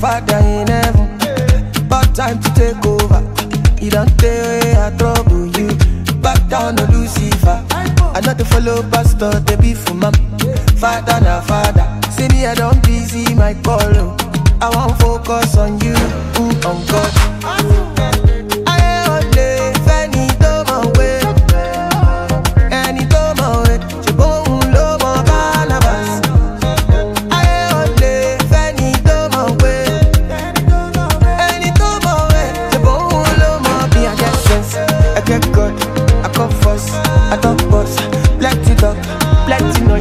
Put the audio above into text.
Father in heaven, but time to take over. You don't away, I trouble you. Back down to Lucifer. I know the follow pastor, they be for mom. Father na father. See me, I don't busy my call. oh. I won't focus on you. let the noise